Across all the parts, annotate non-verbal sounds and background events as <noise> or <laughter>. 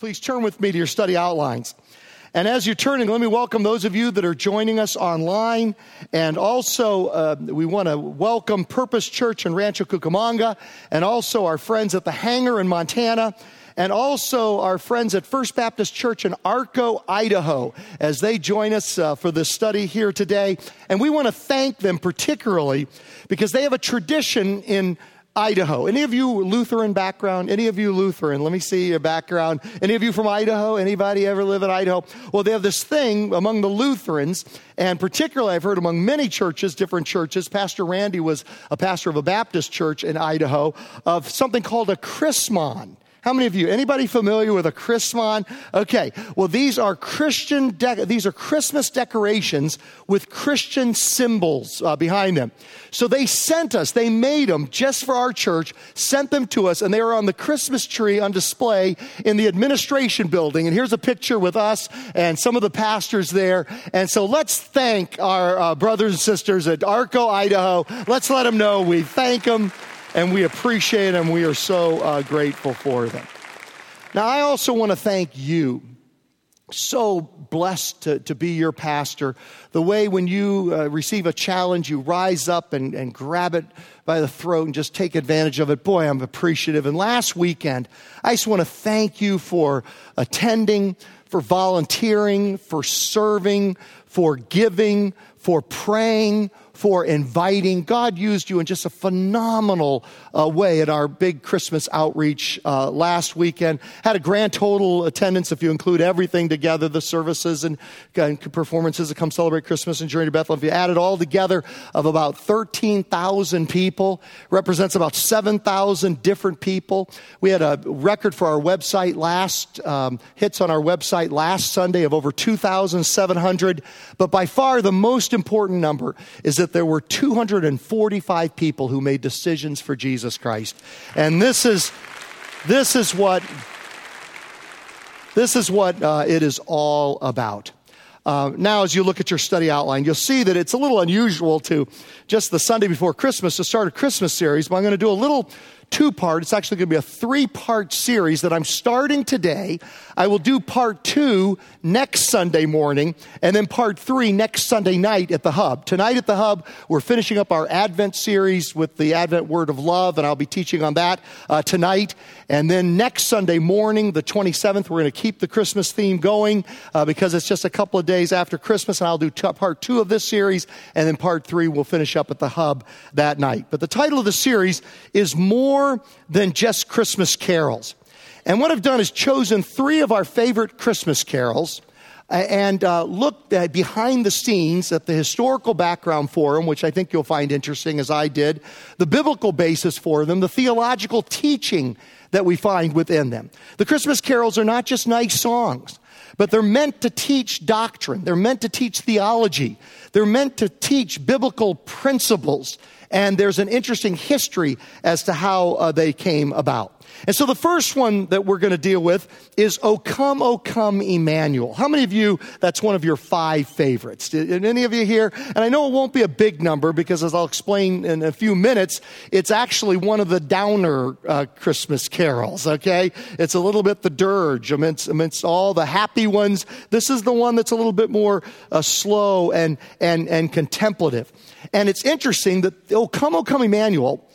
please turn with me to your study outlines? And as you're turning, let me welcome those of you that are joining us online. And also, uh, we want to welcome Purpose Church in Rancho Cucamonga, and also our friends at the Hangar in Montana, and also our friends at First Baptist Church in Arco, Idaho, as they join us uh, for this study here today. And we want to thank them particularly because they have a tradition in Idaho. Any of you Lutheran background? Any of you Lutheran? Let me see your background. Any of you from Idaho? Anybody ever live in Idaho? Well, they have this thing among the Lutherans, and particularly I've heard among many churches, different churches. Pastor Randy was a pastor of a Baptist church in Idaho of something called a chrismon. How many of you? Anybody familiar with a Chrismon? Okay. Well, these are Christian, de- these are Christmas decorations with Christian symbols uh, behind them. So they sent us, they made them just for our church, sent them to us, and they were on the Christmas tree on display in the administration building. And here's a picture with us and some of the pastors there. And so let's thank our uh, brothers and sisters at Arco, Idaho. Let's let them know we thank them and we appreciate them. We are so uh, grateful for them. Now, I also want to thank you. So blessed to, to be your pastor. The way when you uh, receive a challenge, you rise up and, and grab it by the throat and just take advantage of it. Boy, I'm appreciative. And last weekend, I just want to thank you for attending, for volunteering, for serving, for giving, for praying, for inviting. God used you in just a phenomenal uh, way at our big Christmas outreach uh, last weekend. Had a grand total attendance, if you include everything together, the services and, and performances that come celebrate Christmas and Journey to Bethlehem. If you add it all together, of about 13,000 people, represents about 7,000 different people. We had a record for our website last, um, hits on our website last Sunday of over 2,700. But by far the most important number is that that there were 245 people who made decisions for Jesus Christ. And this is, this is what, this is what uh, it is all about. Uh, now, as you look at your study outline, you'll see that it's a little unusual to just the Sunday before Christmas to start a Christmas series, but I'm going to do a little two part. It's actually going to be a three part series that I'm starting today. I will do part two next Sunday morning and then part three next Sunday night at the Hub. Tonight at the Hub, we're finishing up our Advent series with the Advent Word of Love, and I'll be teaching on that uh, tonight. And then next Sunday morning, the 27th, we're going to keep the Christmas theme going uh, because it's just a couple of days after Christmas, and I'll do t- part two of this series, and then part three we'll finish up at the Hub that night. But the title of the series is More Than Just Christmas Carols. And what I've done is chosen three of our favorite Christmas carols and uh, looked at behind the scenes at the historical background for them, which I think you'll find interesting as I did, the biblical basis for them, the theological teaching that we find within them. The Christmas carols are not just nice songs, but they're meant to teach doctrine. They're meant to teach theology. They're meant to teach biblical principles. And there's an interesting history as to how uh, they came about. And so the first one that we're going to deal with is O come, O come, Emmanuel. How many of you, that's one of your five favorites? Did any of you here? And I know it won't be a big number because as I'll explain in a few minutes, it's actually one of the downer uh, Christmas carols, okay? It's a little bit the dirge amidst, amidst all the happy ones. This is the one that's a little bit more uh, slow and, and, and contemplative. And it's interesting that O come, O come, Emmanuel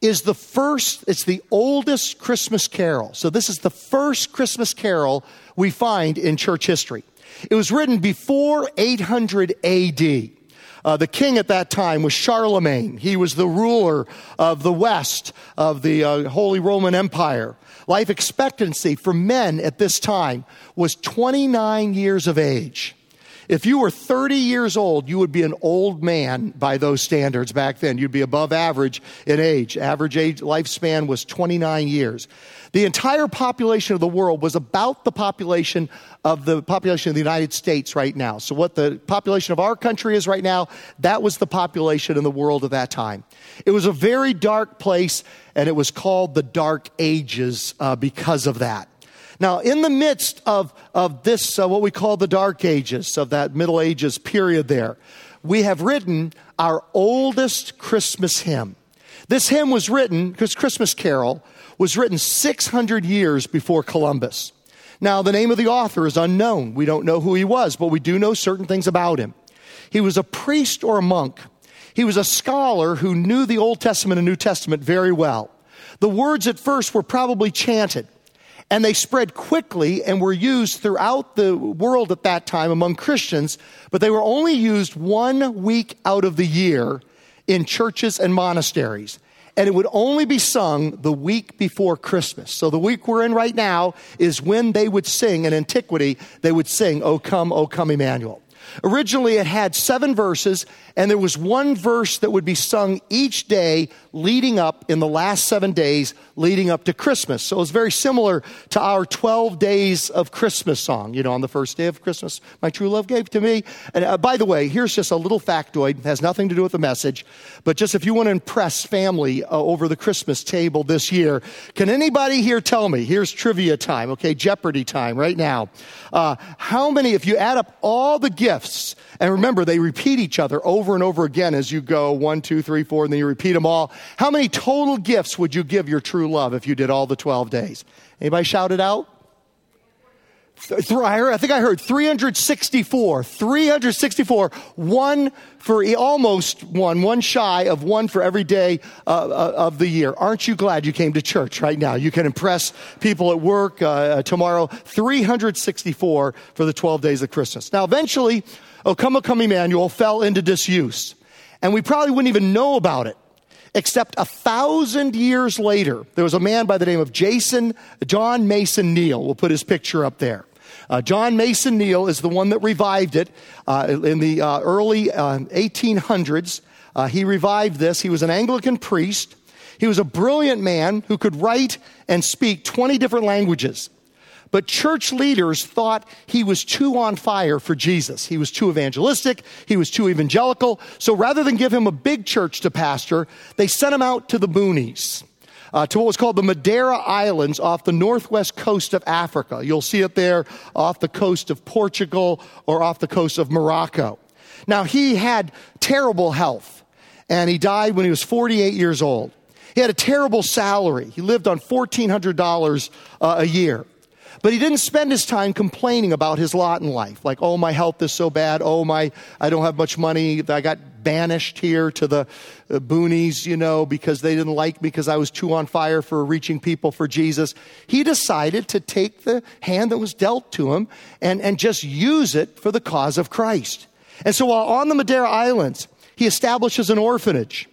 is the first, it's the oldest Christmas carol. So this is the first Christmas carol we find in church history. It was written before 800 AD. Uh, the king at that time was Charlemagne. He was the ruler of the West of the uh, Holy Roman Empire. Life expectancy for men at this time was 29 years of age. If you were 30 years old, you would be an old man by those standards back then. You'd be above average in age. Average age lifespan was 29 years. The entire population of the world was about the population of the population of the United States right now. So, what the population of our country is right now, that was the population in the world at that time. It was a very dark place, and it was called the Dark Ages uh, because of that. Now, in the midst of, of this, uh, what we call the Dark Ages, of that Middle Ages period there, we have written our oldest Christmas hymn. This hymn was written, because Christmas Carol was written 600 years before Columbus. Now, the name of the author is unknown. We don't know who he was, but we do know certain things about him. He was a priest or a monk. He was a scholar who knew the Old Testament and New Testament very well. The words at first were probably chanted, and they spread quickly and were used throughout the world at that time among Christians, but they were only used one week out of the year in churches and monasteries and it would only be sung the week before Christmas. So the week we're in right now is when they would sing in antiquity, they would sing, O come, O come Emmanuel. Originally, it had seven verses, and there was one verse that would be sung each day leading up in the last seven days leading up to Christmas. So it was very similar to our 12 days of Christmas song. You know, on the first day of Christmas, my true love gave to me. And uh, by the way, here's just a little factoid, it has nothing to do with the message, but just if you want to impress family uh, over the Christmas table this year, can anybody here tell me? Here's trivia time, okay, Jeopardy time right now. Uh, how many, if you add up all the gifts, and remember, they repeat each other over and over again as you go one, two, three, four, and then you repeat them all. How many total gifts would you give your true love if you did all the 12 days? Anybody shout it out? I think I heard 364. 364. One for almost one, one shy of one for every day uh, uh, of the year. Aren't you glad you came to church right now? You can impress people at work uh, uh tomorrow. 364 for the 12 days of Christmas. Now, eventually, O Come, O Come Emmanuel fell into disuse. And we probably wouldn't even know about it except a thousand years later, there was a man by the name of Jason, John Mason Neale. We'll put his picture up there. Uh, John Mason Neale is the one that revived it uh, in the uh, early 1800s. Uh, uh, he revived this. He was an Anglican priest. He was a brilliant man who could write and speak 20 different languages. But church leaders thought he was too on fire for Jesus. He was too evangelistic. He was too evangelical. So rather than give him a big church to pastor, they sent him out to the boonies. Uh, to what was called the Madeira Islands off the northwest coast of Africa. You'll see it there off the coast of Portugal or off the coast of Morocco. Now, he had terrible health, and he died when he was 48 years old. He had a terrible salary. He lived on $1,400 uh, a year. But he didn't spend his time complaining about his lot in life, like, oh, my health is so bad. Oh, my, I don't have much money. I got banished here to the uh, boonies, you know, because they didn't like me because I was too on fire for reaching people for Jesus. He decided to take the hand that was dealt to him and, and just use it for the cause of Christ. And so while on the Madeira Islands, he establishes an orphanage.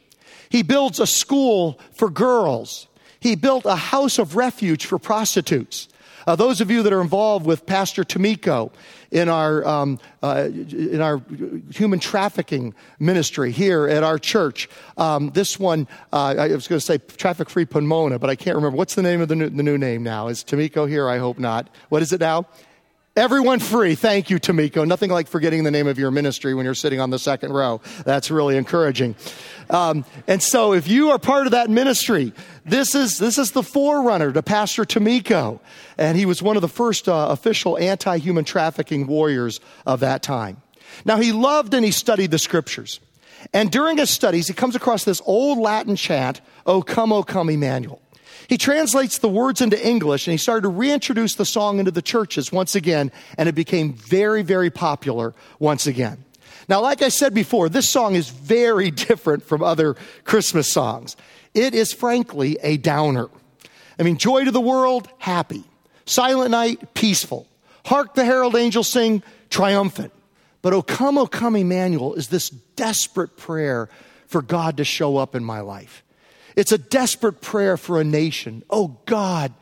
He builds a school for girls. He built a house of refuge for prostitutes. Uh, those of you that are involved with Pastor Tomiko in our, um, uh, in our human trafficking ministry here at our church, um, this one, uh, I was going to say Traffic Free Pomona, but I can't remember. What's the name of the new, the new name now? Is Tomiko here? I hope not. What is it now? Everyone free. Thank you, Tomiko. Nothing like forgetting the name of your ministry when you're sitting on the second row. That's really encouraging. Um, and so, if you are part of that ministry, this is this is the forerunner to Pastor Tomiko, and he was one of the first uh, official anti-human trafficking warriors of that time. Now, he loved and he studied the scriptures, and during his studies, he comes across this old Latin chant, "O come, O come, Emmanuel." He translates the words into English and he started to reintroduce the song into the churches once again, and it became very, very popular once again. Now, like I said before, this song is very <laughs> different from other Christmas songs. It is frankly a downer. I mean, joy to the world, happy. Silent night, peaceful. Hark the herald angels sing, triumphant. But O come, O come, Emmanuel is this desperate prayer for God to show up in my life. It's a desperate prayer for a nation. Oh God,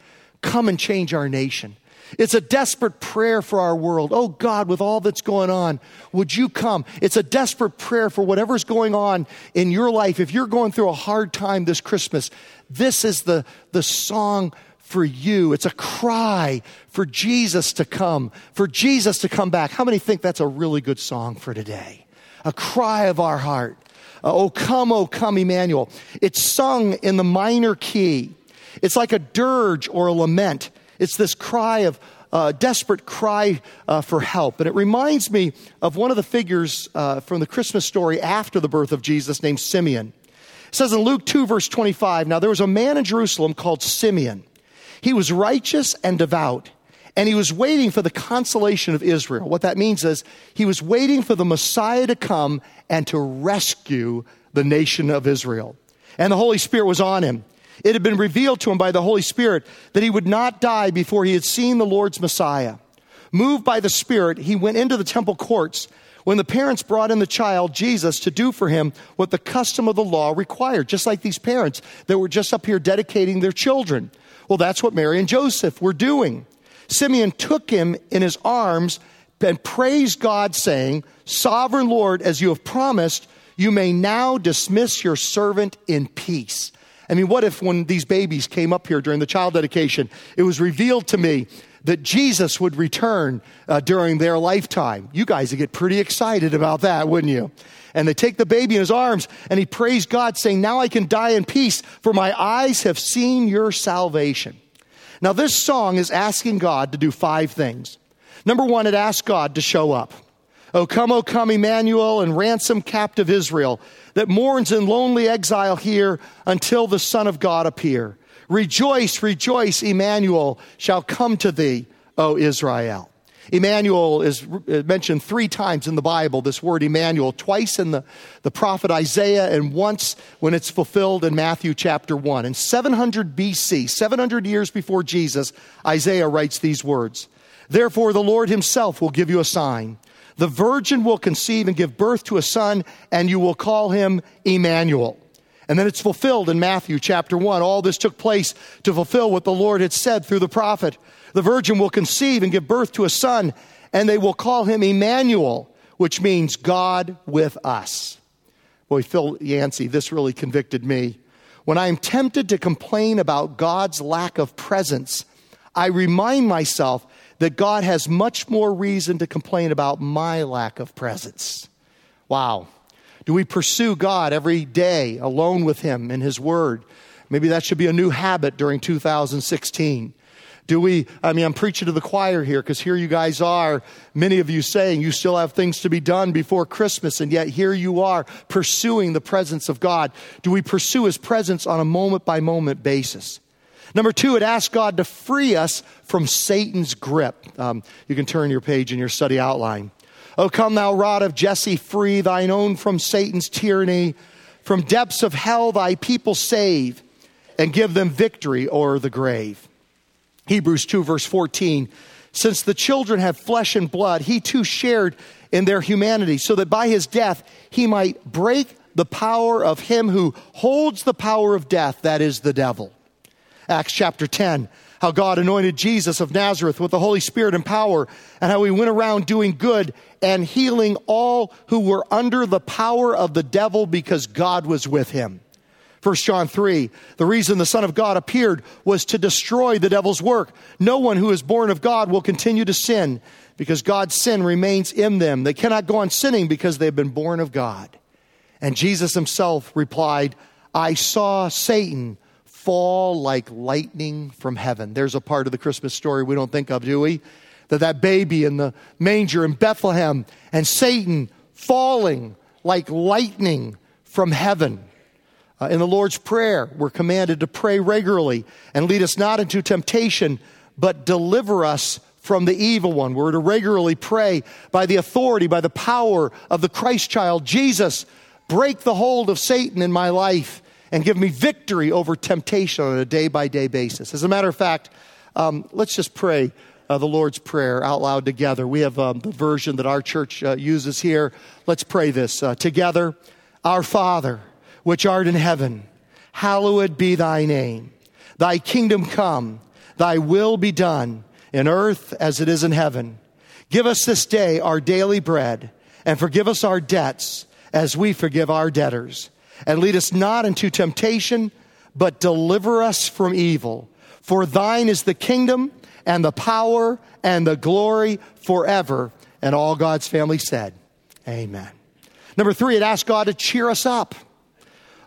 come and change our nation. It's a desperate prayer for our world. Oh God, with all that's going on, would you come? It's a desperate prayer for whatever's going on in your life. If you're going through a hard time this Christmas, this is the, the song for you. It's a cry for Jesus to come, for Jesus to come back. How many think that's a really good song for today? A cry of our heart. Uh, oh, come, oh, come, Emmanuel. It's sung in the minor key. It's like a dirge or a lament. It's this cry of, uh, desperate cry uh, for help. And it reminds me of one of the figures uh, from the Christmas story after the birth of Jesus named Simeon. It says in Luke 2, verse 25 Now there was a man in Jerusalem called Simeon. He was righteous and devout, And he was waiting for the consolation of Israel. What that means is he was waiting for the Messiah to come and to rescue the nation of Israel. And the Holy Spirit was on him. It had been revealed to him by the Holy Spirit that he would not die before he had seen the Lord's Messiah. Moved by the Spirit, he went into the temple courts when the parents brought in the child, Jesus, to do for him what the custom of the law required, just like these parents that were just up here dedicating their children. Well, that's what Mary and Joseph were doing. Simeon took him in his arms and praised God, saying, Sovereign Lord, as you have promised, you may now dismiss your servant in peace. I mean, what if when these babies came up here during the child dedication, it was revealed to me that Jesus would return uh, during their lifetime? You guys would get pretty excited about that, wouldn't you? And they take the baby in his arms and he prays God, saying, Now I can die in peace, for my eyes have seen your salvation. Now, this song is asking God to do five things. Number one, it asks God to show up. O come, O come, Emmanuel, and ransom captive Israel that mourns in lonely exile here until the Son of God appear. Rejoice, rejoice, Emmanuel shall come to thee, O Israel. Emmanuel is uh, mentioned three times in the Bible, this word Emmanuel, twice in the, the prophet Isaiah and once when it's fulfilled in Matthew chapter 1. In 700 BC, 700 years before Jesus, Isaiah writes these words Therefore, the Lord himself will give you a sign. The virgin will conceive and give birth to a son, and you will call him Emmanuel. And then it's fulfilled in Matthew chapter 1. All this took place to fulfill what the Lord had said through the prophet. The virgin will conceive and give birth to a son, and they will call him Emmanuel, which means God with us. Boy, Phil Yancey, this really convicted me. When I am tempted to complain about God's lack of presence, I remind myself that God has much more reason to complain about my lack of presence. Wow. Do we pursue God every day alone with Him in His Word? Maybe that should be a new habit during 2016. Do we, I mean, I'm preaching to the choir here because here you guys are, many of you saying you still have things to be done before Christmas, and yet here you are pursuing the presence of God. Do we pursue His presence on a moment by moment basis? Number two, it asks God to free us from Satan's grip. Um, you can turn your page in your study outline. Oh, come, thou rod of Jesse, free thine own from Satan's tyranny. From depths of hell, thy people save, and give them victory o'er the grave. Hebrews 2, verse 14. Since the children have flesh and blood, he too shared in their humanity, so that by his death he might break the power of him who holds the power of death, that is the devil. Acts chapter 10, how God anointed Jesus of Nazareth with the Holy Spirit and power, and how he went around doing good and healing all who were under the power of the devil because God was with him. 1 John 3, the reason the Son of God appeared was to destroy the devil's work. No one who is born of God will continue to sin because God's sin remains in them. They cannot go on sinning because they've been born of God. And Jesus himself replied, I saw Satan fall like lightning from heaven. There's a part of the Christmas story we don't think of, do we? That that baby in the manger in Bethlehem and Satan falling like lightning from heaven. Uh, in the Lord's Prayer, we're commanded to pray regularly and lead us not into temptation, but deliver us from the evil one. We're to regularly pray by the authority, by the power of the Christ child, Jesus, break the hold of Satan in my life and give me victory over temptation on a day by day basis. As a matter of fact, um, let's just pray uh, the Lord's Prayer out loud together. We have um, the version that our church uh, uses here. Let's pray this uh, together. Our Father, which art in heaven, hallowed be thy name. Thy kingdom come, thy will be done in earth as it is in heaven. Give us this day our daily bread and forgive us our debts as we forgive our debtors. And lead us not into temptation, but deliver us from evil. For thine is the kingdom and the power and the glory forever. And all God's family said, Amen. Number three, it asks God to cheer us up.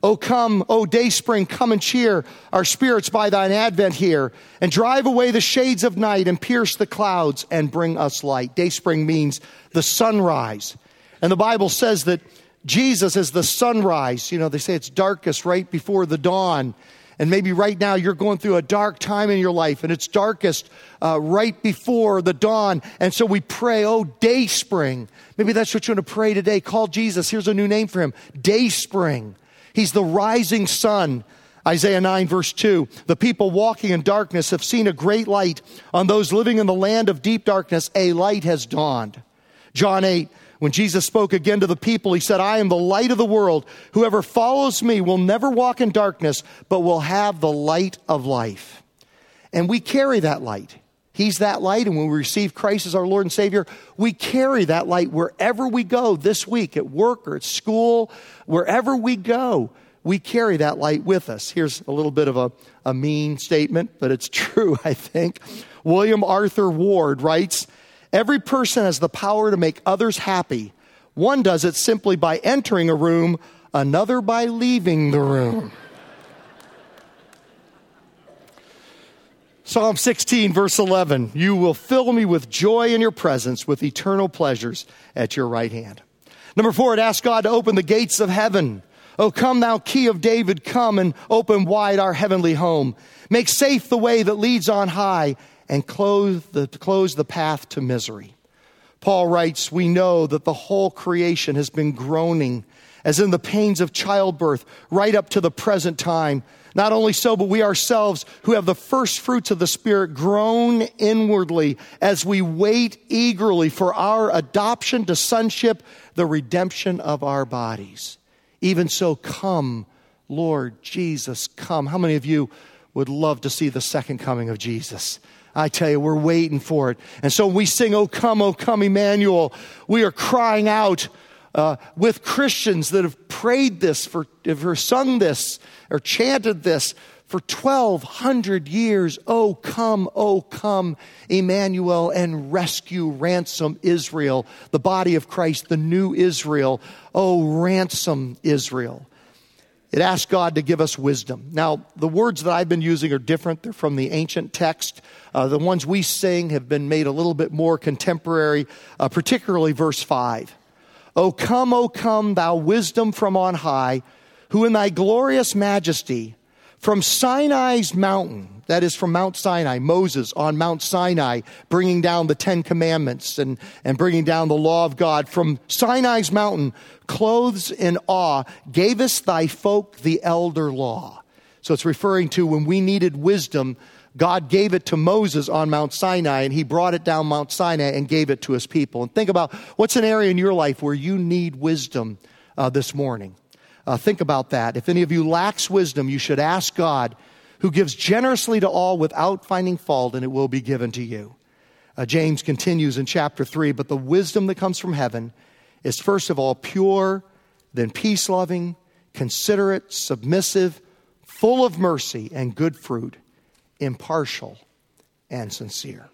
Oh, come, oh, day spring, come and cheer our spirits by thine advent here, and drive away the shades of night, and pierce the clouds, and bring us light. Day spring means the sunrise. And the Bible says that Jesus is the sunrise. You know, they say it's darkest right before the dawn. And maybe right now you're going through a dark time in your life and it's darkest uh, right before the dawn. And so we pray, oh, day spring. Maybe that's what you want to pray today. Call Jesus. Here's a new name for him Day spring. He's the rising sun. Isaiah 9, verse 2 The people walking in darkness have seen a great light. On those living in the land of deep darkness, a light has dawned. John 8, when Jesus spoke again to the people, he said, I am the light of the world. Whoever follows me will never walk in darkness, but will have the light of life. And we carry that light. He's that light, and when we receive Christ as our Lord and Savior, we carry that light wherever we go this week, at work or at school, wherever we go, we carry that light with us. Here's a little bit of a, a mean statement, but it's <laughs> true, I think. William Arthur Ward writes, Every person has the power to make others happy. One does it simply by entering a room, another by leaving the room. Psalm 16, verse 11 You will fill me with joy in your presence, with eternal pleasures at your right hand. Number four, it asks God to open the gates of heaven. Oh, come, thou key of David, come and open wide our heavenly home. Make safe the way that leads on high and close the, close the path to misery. Paul writes, We know that the whole creation has been groaning, as in the pains of childbirth, right up to the present time. Not only so, but we ourselves, who have the first fruits of the Spirit, groan inwardly as we wait eagerly for our adoption to sonship, the redemption of our bodies. Even so, come, Lord Jesus, come. How many of you would love to see the second coming of Jesus? I tell you, we're waiting for it. And so we sing, Oh, come, oh, come, Emmanuel. We are crying out uh, with Christians that have prayed this, for, have sung this, or chanted this for 1,200 years. Oh, come, oh, come, Emmanuel, and rescue, ransom Israel, the body of Christ, the new Israel. Oh, ransom Israel. It asks God to give us wisdom. Now, the words that I've been using are different. They're from the ancient text. Uh, the ones we sing have been made a little bit more contemporary, uh, particularly verse 5. O come, O come, thou wisdom from on high, who in thy glorious majesty, from Sinai's mountain, that is from Mount Sinai, Moses on Mount Sinai, bringing down the Ten Commandments and, and bringing down the law of God. From Sinai's mountain, clothes in awe, gavest thy folk the elder law. So it's referring to when we needed wisdom, God gave it to Moses on Mount Sinai, and he brought it down Mount Sinai and gave it to his people. And think about what's an area in your life where you need wisdom uh, this morning. Uh, think about that. If any of you lacks wisdom, you should ask God who gives generously to all without finding fault, and it will be given to you. Uh, James continues in chapter 3 But the wisdom that comes from heaven is first of all pure, then peace loving, considerate, submissive, full of mercy and good fruit, impartial and sincere.